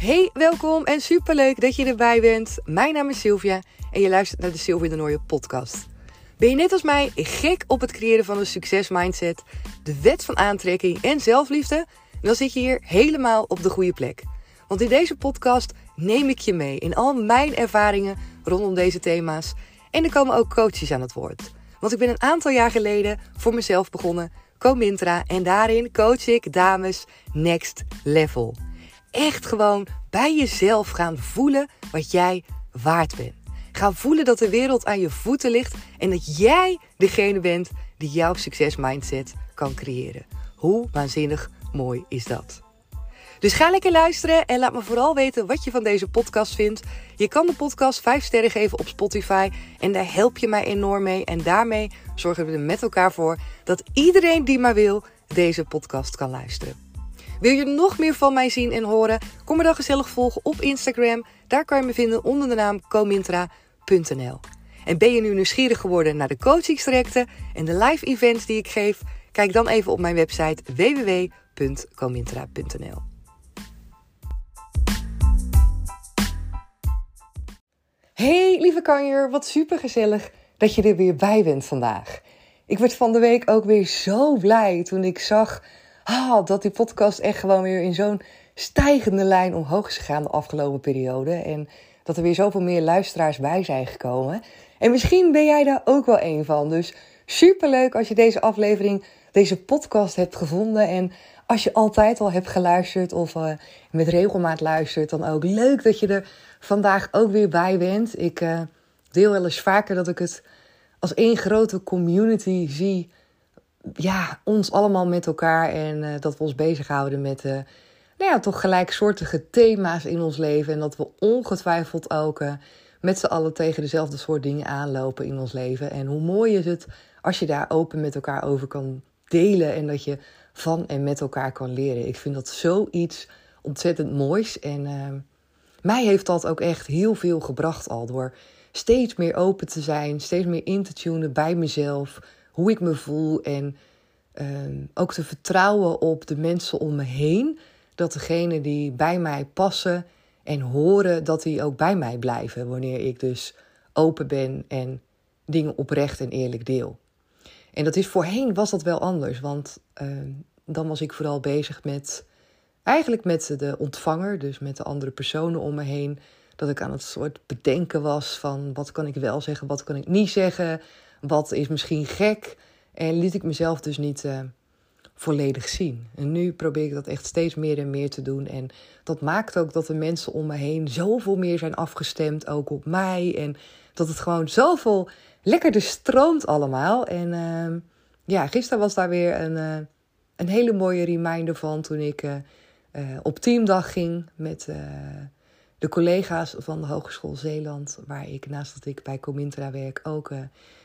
Hey, welkom en superleuk dat je erbij bent. Mijn naam is Sylvia en je luistert naar de Sylvia de Nooie podcast. Ben je net als mij gek op het creëren van een succesmindset, de wet van aantrekking en zelfliefde? Dan zit je hier helemaal op de goede plek. Want in deze podcast neem ik je mee in al mijn ervaringen rondom deze thema's. En er komen ook coaches aan het woord. Want ik ben een aantal jaar geleden voor mezelf begonnen, Comintra, en daarin coach ik dames next level. Echt gewoon bij jezelf gaan voelen wat jij waard bent. Gaan voelen dat de wereld aan je voeten ligt en dat jij degene bent die jouw succesmindset kan creëren. Hoe waanzinnig mooi is dat? Dus ga lekker luisteren en laat me vooral weten wat je van deze podcast vindt. Je kan de podcast 5 sterren geven op Spotify en daar help je mij enorm mee. En daarmee zorgen we er met elkaar voor dat iedereen die maar wil deze podcast kan luisteren. Wil je nog meer van mij zien en horen? Kom me dan gezellig volgen op Instagram. Daar kan je me vinden onder de naam comintra.nl. En ben je nu nieuwsgierig geworden naar de coachingstrajecten en de live events die ik geef? Kijk dan even op mijn website www.comintra.nl. Hey lieve kanjer, wat super gezellig dat je er weer bij bent vandaag. Ik werd van de week ook weer zo blij toen ik zag dat die podcast echt gewoon weer in zo'n stijgende lijn omhoog is gegaan de afgelopen periode. En dat er weer zoveel meer luisteraars bij zijn gekomen. En misschien ben jij daar ook wel een van. Dus superleuk als je deze aflevering, deze podcast hebt gevonden. En als je altijd al hebt geluisterd of uh, met regelmaat luistert, dan ook leuk dat je er vandaag ook weer bij bent. Ik uh, deel wel eens vaker dat ik het als één grote community zie. Ja, ons allemaal met elkaar en uh, dat we ons bezighouden met nou ja, toch gelijksoortige thema's in ons leven. En dat we ongetwijfeld ook met z'n allen tegen dezelfde soort dingen aanlopen in ons leven. En hoe mooi is het als je daar open met elkaar over kan delen en dat je van en met elkaar kan leren. Ik vind dat zoiets ontzettend moois. En uh, mij heeft dat ook echt heel veel gebracht al. Door steeds meer open te zijn, steeds meer in te tunen bij mezelf. Hoe ik me voel. En uh, ook te vertrouwen op de mensen om me heen. Dat degenen die bij mij passen en horen, dat die ook bij mij blijven. Wanneer ik dus open ben en dingen oprecht en eerlijk deel. En dat is voorheen was dat wel anders. Want uh, dan was ik vooral bezig met eigenlijk met de ontvanger, dus met de andere personen om me heen. Dat ik aan het soort bedenken was van wat kan ik wel zeggen, wat kan ik niet zeggen, wat is misschien gek. En liet ik mezelf dus niet uh, volledig zien. En nu probeer ik dat echt steeds meer en meer te doen. En dat maakt ook dat de mensen om me heen zoveel meer zijn afgestemd, ook op mij. En dat het gewoon zoveel lekkerder stroomt allemaal. En uh, ja, gisteren was daar weer een, uh, een hele mooie reminder van toen ik uh, op teamdag ging met de collega's van de Hogeschool Zeeland. Waar ik naast dat ik bij Comintra werk ook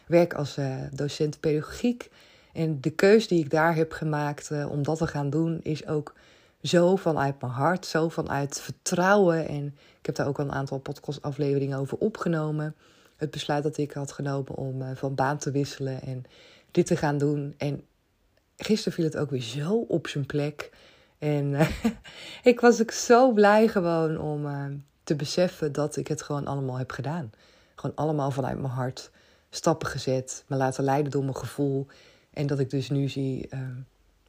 werk als docent pedagogiek. En de keus die ik daar heb gemaakt om dat te gaan doen is ook zo vanuit mijn hart, zo vanuit vertrouwen. En ik heb daar ook al een aantal podcastafleveringen over opgenomen het besluit dat ik had genomen om uh, van baan te wisselen en dit te gaan doen. En gisteren viel het ook weer zo op zijn plek. En ik was ook zo blij gewoon om te beseffen dat ik het gewoon allemaal heb gedaan. Gewoon allemaal vanuit mijn hart stappen gezet, me laten leiden door mijn gevoel. En dat ik dus nu zie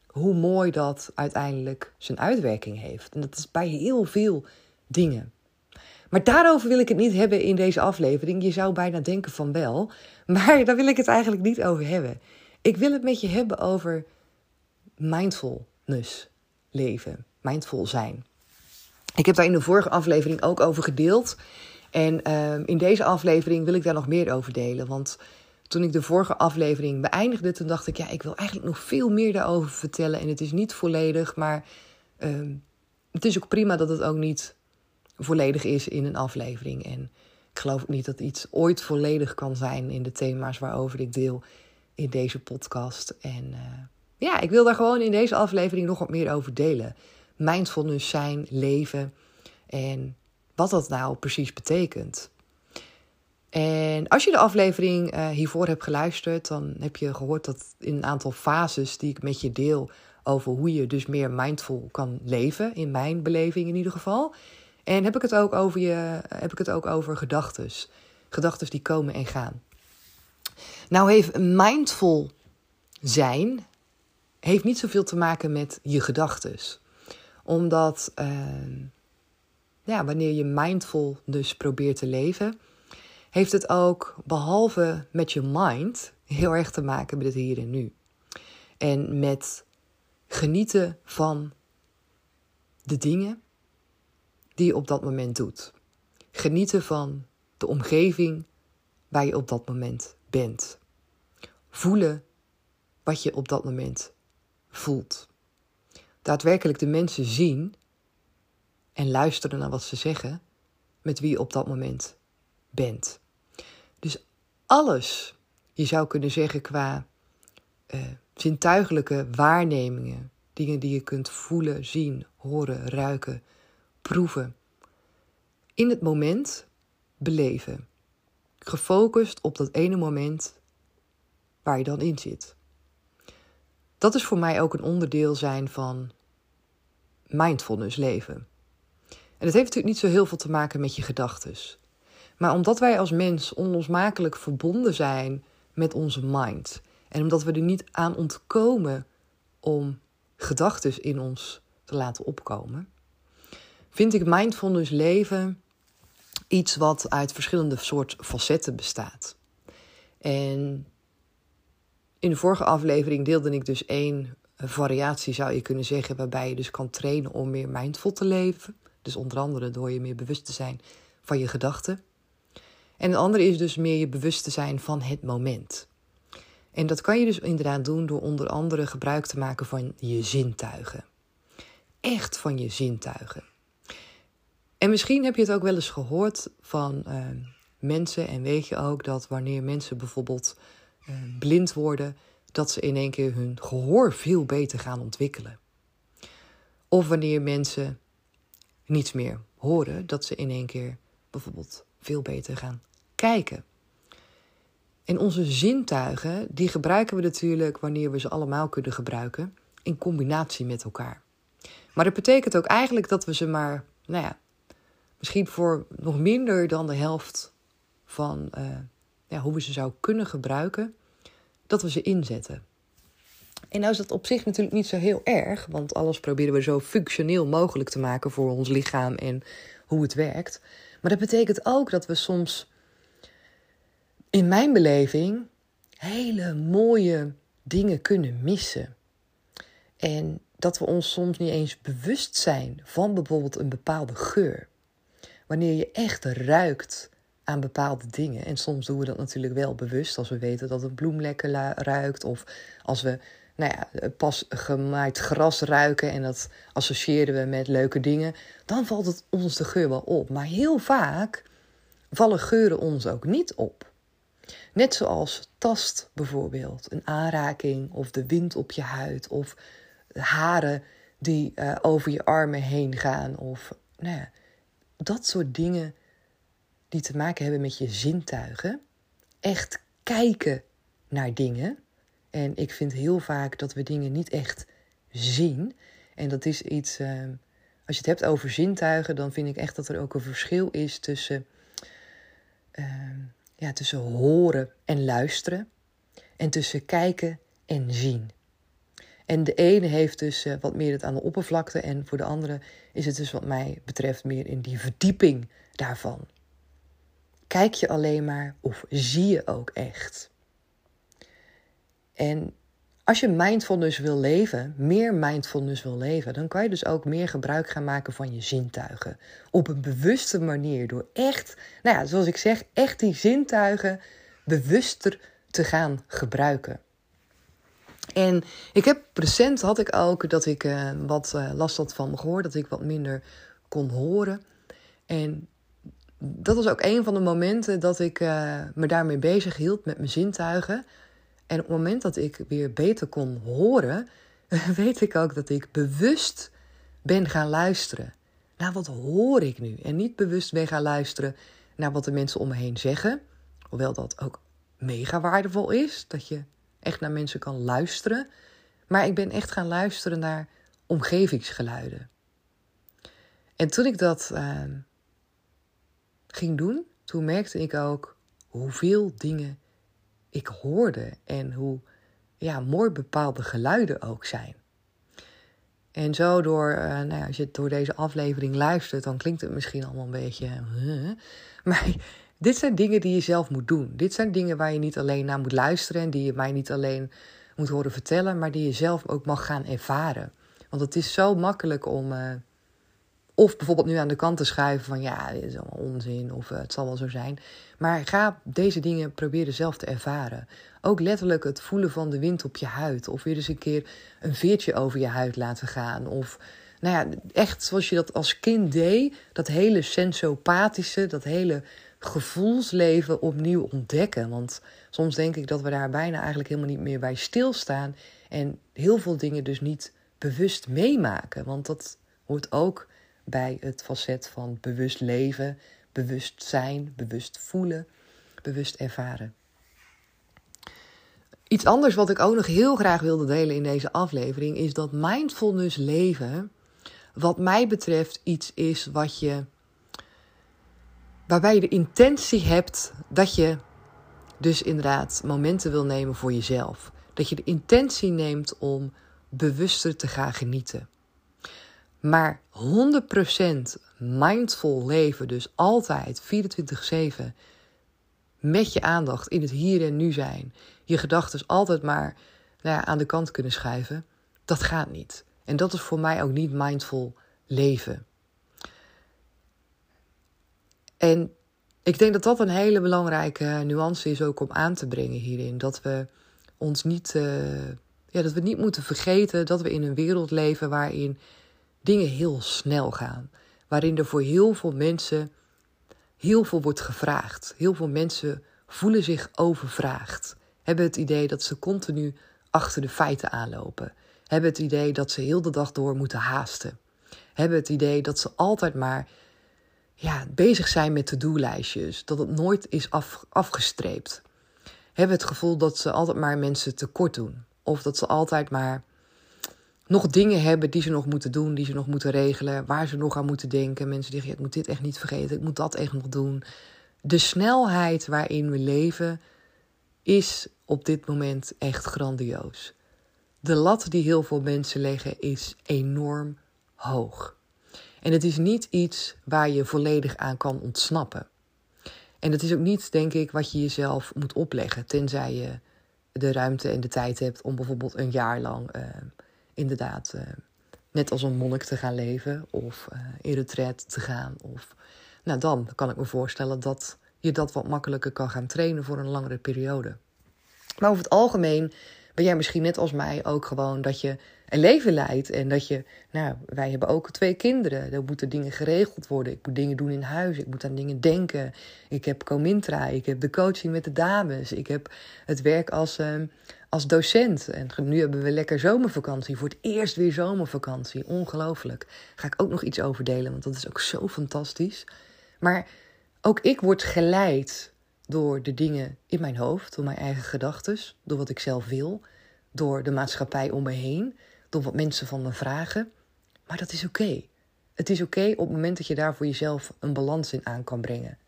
hoe mooi dat uiteindelijk zijn uitwerking heeft. En dat is bij heel veel dingen. Maar daarover wil ik het niet hebben in deze aflevering. Je zou bijna denken van wel. Maar daar wil ik het eigenlijk niet over hebben. Ik wil het met je hebben over mindfulness leven. Mindful zijn. Ik heb daar in de vorige aflevering ook over gedeeld. En uh, in deze aflevering wil ik daar nog meer over delen. Want toen ik de vorige aflevering beëindigde, toen dacht ik, ja, ik wil eigenlijk nog veel meer daarover vertellen. En het is niet volledig, maar uh, het is ook prima dat het ook niet volledig is in een aflevering. En ik geloof ook niet dat iets ooit volledig kan zijn in de thema's waarover ik deel in deze podcast. En uh, ja, ik wil daar gewoon in deze aflevering nog wat meer over delen. Mindfulness zijn, leven en wat dat nou precies betekent. En als je de aflevering uh, hiervoor hebt geluisterd, dan heb je gehoord dat in een aantal fases die ik met je deel over hoe je dus meer mindful kan leven, in mijn beleving in ieder geval, En heb ik het ook over, je, heb ik het ook over gedachten. Gedachten die komen en gaan. Nou heeft mindful zijn heeft niet zoveel te maken met je gedachten. Omdat ehm, ja, wanneer je mindful dus probeert te leven, heeft het ook behalve met je mind heel erg te maken met het hier en nu. En met genieten van de dingen die je op dat moment doet. Genieten van de omgeving waar je op dat moment bent. Voelen wat je op dat moment voelt. Daadwerkelijk de mensen zien en luisteren naar wat ze zeggen met wie je op dat moment bent. Dus alles, je zou kunnen zeggen qua uh, zintuigelijke waarnemingen, dingen die je kunt voelen, zien, horen, ruiken, proeven, in het moment beleven. Gefocust op dat ene moment waar je dan in zit. Dat is voor mij ook een onderdeel zijn van mindfulness leven. En het heeft natuurlijk niet zo heel veel te maken met je gedachten. Maar omdat wij als mens onlosmakelijk verbonden zijn met onze mind. En omdat we er niet aan ontkomen om gedachten in ons te laten opkomen, vind ik mindfulness leven iets wat uit verschillende soort facetten bestaat. En in de vorige aflevering deelde ik dus één variatie, zou je kunnen zeggen, waarbij je dus kan trainen om meer mindful te leven. Dus onder andere door je meer bewust te zijn van je gedachten. En het andere is dus meer je bewust te zijn van het moment. En dat kan je dus inderdaad doen door onder andere gebruik te maken van je zintuigen. Echt van je zintuigen. En misschien heb je het ook wel eens gehoord van uh, mensen en weet je ook dat wanneer mensen bijvoorbeeld uh, blind worden, dat ze in één keer hun gehoor veel beter gaan ontwikkelen. Of wanneer mensen niets meer horen, dat ze in één keer bijvoorbeeld veel beter gaan kijken. En onze zintuigen, die gebruiken we natuurlijk wanneer we ze allemaal kunnen gebruiken, in combinatie met elkaar. Maar dat betekent ook eigenlijk dat we ze maar, nou ja, misschien voor nog minder dan de helft van uh, ja, hoe we ze zou kunnen gebruiken, dat we ze inzetten. En nou is dat op zich natuurlijk niet zo heel erg, want alles proberen we zo functioneel mogelijk te maken voor ons lichaam en hoe het werkt. Maar dat betekent ook dat we soms, in mijn beleving, hele mooie dingen kunnen missen. En dat we ons soms niet eens bewust zijn van bijvoorbeeld een bepaalde geur. Wanneer je echt ruikt aan bepaalde dingen. En soms doen we dat natuurlijk wel bewust als we weten dat een bloem lekker ruikt. Of als we nou ja, pas gemaaid gras ruiken en dat associëren we met leuke dingen. Dan valt het ons de geur wel op. Maar heel vaak vallen geuren ons ook niet op. Net zoals tast bijvoorbeeld, een aanraking of de wind op je huid of haren die uh, over je armen heen gaan of nou ja, dat soort dingen die te maken hebben met je zintuigen. Echt kijken naar dingen. En ik vind heel vaak dat we dingen niet echt zien. En dat is iets. Uh, als je het hebt over zintuigen, dan vind ik echt dat er ook een verschil is tussen. Uh, ja, tussen horen en luisteren. En tussen kijken en zien. En de ene heeft dus uh, wat meer het aan de oppervlakte. En voor de andere is het dus wat mij betreft meer in die verdieping daarvan. Kijk je alleen maar of zie je ook echt? En als je mindfulness wil leven, meer mindfulness wil leven, dan kan je dus ook meer gebruik gaan maken van je zintuigen. Op een bewuste manier. Door echt, nou ja, zoals ik zeg, echt die zintuigen bewuster te gaan gebruiken. En ik heb recent had ik ook dat ik uh, wat uh, last had van me gehoord, dat ik wat minder kon horen. En dat was ook een van de momenten dat ik uh, me daarmee bezig hield met mijn zintuigen. En op het moment dat ik weer beter kon horen, weet ik ook dat ik bewust ben gaan luisteren. Naar wat hoor ik nu? En niet bewust ben gaan luisteren naar wat de mensen om me heen zeggen. Hoewel dat ook mega waardevol is, dat je echt naar mensen kan luisteren. Maar ik ben echt gaan luisteren naar omgevingsgeluiden. En toen ik dat ehm, ging doen, toen merkte ik ook hoeveel dingen ik hoorde en hoe ja, mooi bepaalde geluiden ook zijn. En zo door, uh, nou ja, als je door deze aflevering luistert, dan klinkt het misschien allemaal een beetje. maar dit zijn dingen die je zelf moet doen. Dit zijn dingen waar je niet alleen naar moet luisteren en die je mij niet alleen moet horen vertellen, maar die je zelf ook mag gaan ervaren. Want het is zo makkelijk om. Uh, of bijvoorbeeld nu aan de kant te schuiven van ja, dit is allemaal onzin of uh, het zal wel zo zijn. Maar ga deze dingen proberen zelf te ervaren. Ook letterlijk het voelen van de wind op je huid. Of weer eens een keer een veertje over je huid laten gaan. Of nou ja, echt zoals je dat als kind deed. Dat hele sensopathische, dat hele gevoelsleven opnieuw ontdekken. Want soms denk ik dat we daar bijna eigenlijk helemaal niet meer bij stilstaan. En heel veel dingen dus niet bewust meemaken. Want dat hoort ook bij het facet van bewust leven, bewust zijn, bewust voelen, bewust ervaren. Iets anders wat ik ook nog heel graag wilde delen in deze aflevering is dat mindfulness leven, wat mij betreft, iets is wat je. waarbij je de intentie hebt dat je dus inderdaad momenten wil nemen voor jezelf. Dat je de intentie neemt om bewuster te gaan genieten. Maar 100% mindful leven, dus altijd 24/7 met je aandacht in het hier en nu zijn, je gedachten altijd maar nou ja, aan de kant kunnen schuiven, dat gaat niet. En dat is voor mij ook niet mindful leven. En ik denk dat dat een hele belangrijke nuance is ook om aan te brengen hierin. Dat we ons niet, uh, ja, dat we niet moeten vergeten dat we in een wereld leven waarin dingen heel snel gaan. Waarin er voor heel veel mensen heel veel wordt gevraagd. Heel veel mensen voelen zich overvraagd. Hebben het idee dat ze continu achter de feiten aanlopen. Hebben het idee dat ze heel de dag door moeten haasten. Hebben het idee dat ze altijd maar ja, bezig zijn met to-do-lijstjes. Dat het nooit is af, afgestreept. Hebben het gevoel dat ze altijd maar mensen tekort doen. Of dat ze altijd maar nog dingen hebben die ze nog moeten doen, die ze nog moeten regelen, waar ze nog aan moeten denken. Mensen zeggen: ik moet dit echt niet vergeten, ik moet dat echt nog doen. De snelheid waarin we leven is op dit moment echt grandioos. De lat die heel veel mensen leggen is enorm hoog. En het is niet iets waar je volledig aan kan ontsnappen. En het is ook niet, denk ik, wat je jezelf moet opleggen, tenzij je de ruimte en de tijd hebt om bijvoorbeeld een jaar lang uh, inderdaad uh, net als een monnik te gaan leven of uh, in retreat te gaan. Of, nou, dan kan ik me voorstellen dat je dat wat makkelijker kan gaan trainen voor een langere periode. Maar over het algemeen ben jij misschien net als mij ook gewoon dat je een leven leidt. En dat je, nou, wij hebben ook twee kinderen. Er moeten dingen geregeld worden. Ik moet dingen doen in huis. Ik moet aan dingen denken. Ik heb Comintra. Ik heb de coaching met de dames. Ik heb het werk als, uh, als docent. En nu hebben we lekker zomervakantie. Voor het eerst weer zomervakantie. Ongelooflijk. ga ik ook nog iets over delen, want dat is ook zo fantastisch. Maar ook ik word geleid door de dingen in mijn hoofd, door mijn eigen gedachten, door wat ik zelf wil, door de maatschappij om me heen, door wat mensen van me vragen. Maar dat is oké. Het is oké op het moment dat je daar voor jezelf een balans in aan kan brengen.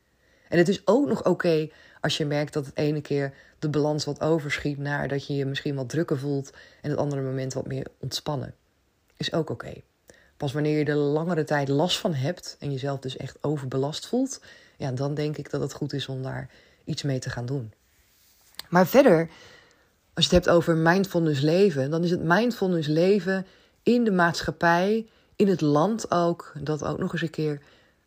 En het is ook nog oké als je merkt dat het ene keer de balans wat overschiet naar dat je je misschien wat drukker voelt en het andere moment wat meer ontspannen. Is ook oké. Pas wanneer je er langere tijd last van hebt en jezelf dus echt overbelast voelt, ja, dan denk ik dat het goed is om daar iets mee te gaan doen. Maar verder, als je het hebt over mindfulness leven, dan is het mindfulness leven in de maatschappij, in het land ook, dat ook nog eens een keer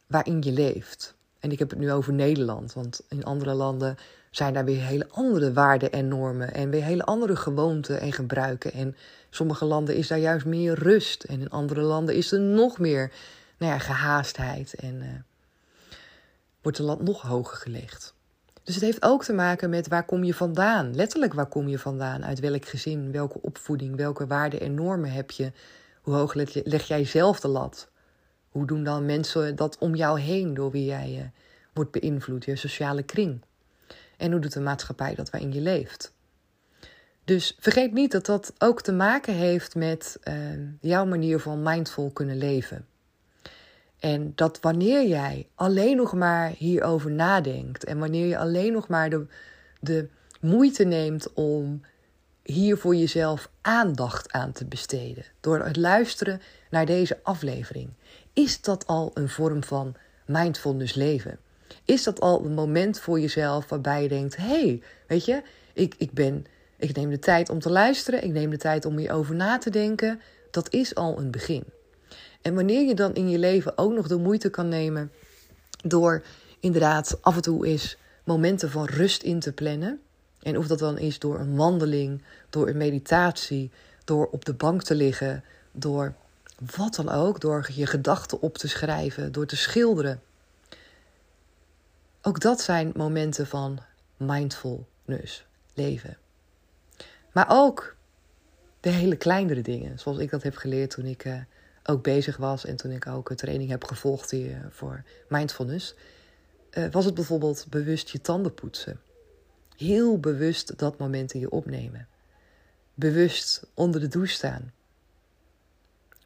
waarin je leeft. En ik heb het nu over Nederland, want in andere landen zijn daar weer hele andere waarden en normen en weer hele andere gewoonten en gebruiken. En sommige landen is daar juist meer rust en in andere landen is er nog meer nou ja, gehaastheid en uh, wordt de land nog hoger gelegd. Dus het heeft ook te maken met waar kom je vandaan? Letterlijk waar kom je vandaan? Uit welk gezin? Welke opvoeding? Welke waarden en normen heb je? Hoe hoog leg jij zelf de lat? Hoe doen dan mensen dat om jou heen door wie jij uh, wordt beïnvloed, je sociale kring? En hoe doet de maatschappij dat waarin je leeft? Dus vergeet niet dat dat ook te maken heeft met uh, jouw manier van mindful kunnen leven. En dat wanneer jij alleen nog maar hierover nadenkt en wanneer je alleen nog maar de, de moeite neemt om hier voor jezelf aandacht aan te besteden, door het luisteren naar deze aflevering, is dat al een vorm van mindfulness leven? Is dat al een moment voor jezelf waarbij je denkt: hé, hey, weet je, ik, ik, ben, ik neem de tijd om te luisteren, ik neem de tijd om hierover na te denken. Dat is al een begin. En wanneer je dan in je leven ook nog de moeite kan nemen door inderdaad af en toe eens momenten van rust in te plannen. En of dat dan is door een wandeling, door een meditatie, door op de bank te liggen, door wat dan ook, door je gedachten op te schrijven, door te schilderen. Ook dat zijn momenten van mindfulness, leven. Maar ook de hele kleinere dingen, zoals ik dat heb geleerd toen ik uh, ook bezig was en toen ik ook een training heb gevolgd hier voor mindfulness, uh, was het bijvoorbeeld bewust je tanden poetsen. Heel bewust dat moment in je opnemen. Bewust onder de douche staan.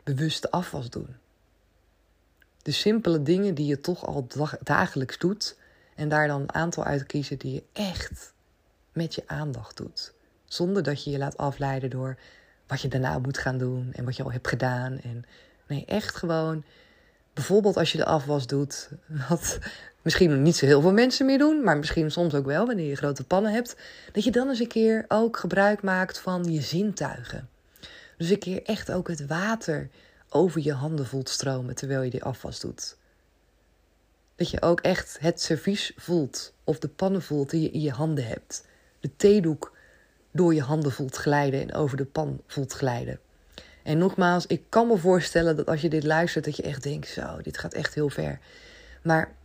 Bewust afwas doen. De simpele dingen die je toch al dagelijks doet en daar dan een aantal uit kiezen die je echt met je aandacht doet. Zonder dat je je laat afleiden door wat je daarna moet gaan doen en wat je al hebt gedaan. En nee, echt gewoon. Bijvoorbeeld als je de afwas doet, wat misschien niet zo heel veel mensen meer doen, maar misschien soms ook wel wanneer je grote pannen hebt, dat je dan eens een keer ook gebruik maakt van je zintuigen. Dus een keer echt ook het water over je handen voelt stromen terwijl je die afwas doet. Dat je ook echt het servies voelt of de pannen voelt die je in je handen hebt. De theedoek door je handen voelt glijden en over de pan voelt glijden. En nogmaals, ik kan me voorstellen dat als je dit luistert, dat je echt denkt: zo, dit gaat echt heel ver. Maar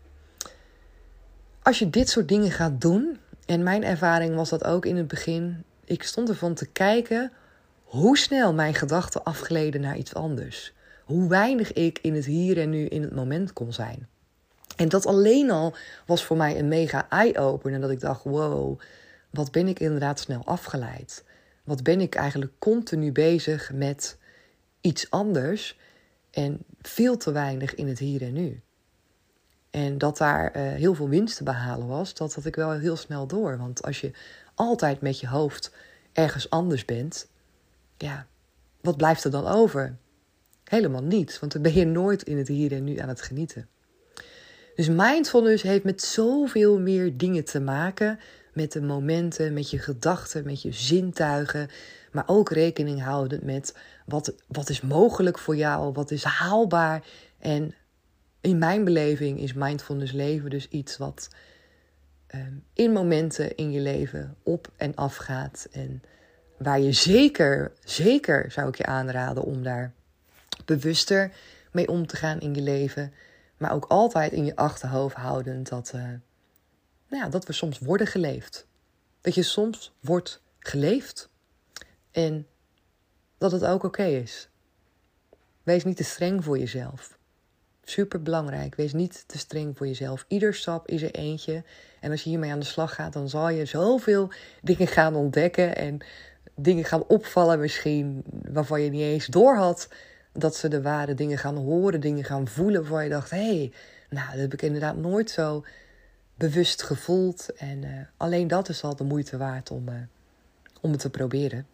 als je dit soort dingen gaat doen, en mijn ervaring was dat ook in het begin, ik stond ervan te kijken hoe snel mijn gedachten afgleden naar iets anders. Hoe weinig ik in het hier en nu in het moment kon zijn. En dat alleen al was voor mij een mega eye-opener. Dat ik dacht: wow, wat ben ik inderdaad snel afgeleid? Wat ben ik eigenlijk continu bezig met iets anders en veel te weinig in het hier en nu? En dat daar uh, heel veel winst te behalen was, dat had ik wel heel snel door. Want als je altijd met je hoofd ergens anders bent, ja, wat blijft er dan over? Helemaal niets, want dan ben je nooit in het hier en nu aan het genieten. Dus mindfulness heeft met zoveel meer dingen te maken. Met de momenten, met je gedachten, met je zintuigen. Maar ook rekening houden met wat, wat is mogelijk voor jou, wat is haalbaar. En in mijn beleving is mindfulness leven dus iets wat ehm, in momenten in je leven op en af gaat. En waar je zeker, zeker zou ik je aanraden om daar bewuster mee om te gaan in je leven. Maar ook altijd in je achterhoofd houdend dat, uh, nou ja, dat we soms worden geleefd. Dat je soms wordt geleefd. En dat het ook oké is. Wees niet te streng voor jezelf. Super belangrijk. Wees niet te streng voor jezelf. Ieder stap is er eentje. En als je hiermee aan de slag gaat, dan zal je zoveel dingen gaan ontdekken. En dingen gaan opvallen misschien waarvan je niet eens door had dat ze de ware dingen gaan horen, dingen gaan voelen waarvan je dacht: hé, hey, nou, dat heb ik inderdaad nooit zo bewust gevoeld. En uh, alleen dat is al de moeite waard om, uh, om het te proberen.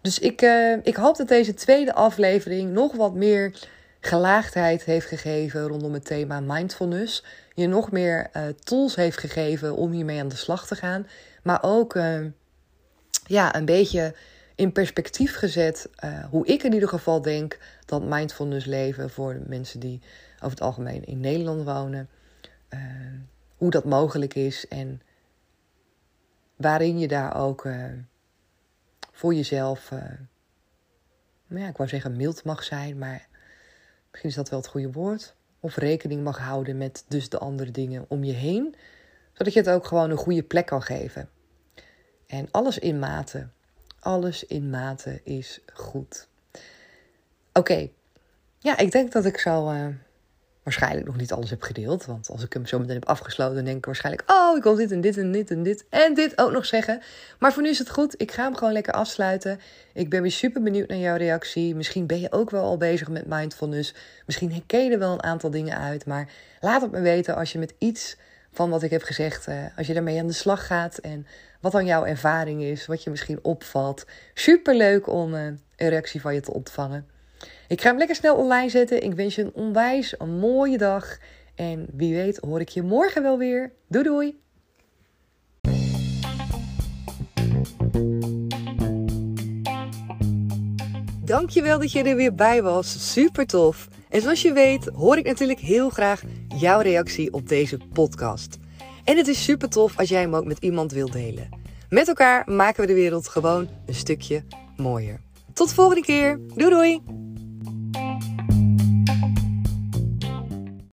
Dus ik, uh, ik hoop dat deze tweede aflevering nog wat meer gelaagdheid heeft gegeven rondom het thema mindfulness. Je nog meer tools heeft gegeven om hiermee aan de slag te gaan. Maar ook ja, een beetje in perspectief gezet uh, hoe ik in ieder geval denk dat mindfulness leven voor mensen die over het algemeen in Nederland wonen, uh, hoe dat mogelijk is en waarin je daar ook uh, voor jezelf, nou ja, ik wou zeggen mild mag zijn, maar misschien is dat wel het goede woord. Of rekening mag houden met dus de andere dingen om je heen, zodat je het ook gewoon een goede plek kan geven. En alles in mate alles in mate is goed. Oké, ja, ik denk dat ik zo uh, waarschijnlijk nog niet alles heb gedeeld. Want als ik hem zo meteen heb afgesloten, dan denk ik waarschijnlijk: Oh, ik wil dit en dit en dit en dit en dit ook nog zeggen. Maar voor nu is het goed. Ik ga hem gewoon lekker afsluiten. Ik ben weer super benieuwd naar jouw reactie. Misschien ben je ook wel al bezig met mindfulness. Misschien herken je er wel een aantal dingen uit. Maar laat het me weten als je met iets van wat ik heb gezegd, uh, als je daarmee aan de slag gaat. En wat dan jouw ervaring is, wat je misschien opvalt. Super leuk om uh, een reactie van je te ontvangen. Ik ga hem lekker snel online zetten. Ik wens je een onwijs een mooie dag. En wie weet hoor ik je morgen wel weer. Doei doei! Dankjewel dat je er weer bij was. Super tof. En zoals je weet hoor ik natuurlijk heel graag jouw reactie op deze podcast. En het is super tof als jij hem ook met iemand wilt delen. Met elkaar maken we de wereld gewoon een stukje mooier. Tot de volgende keer. Doei doei!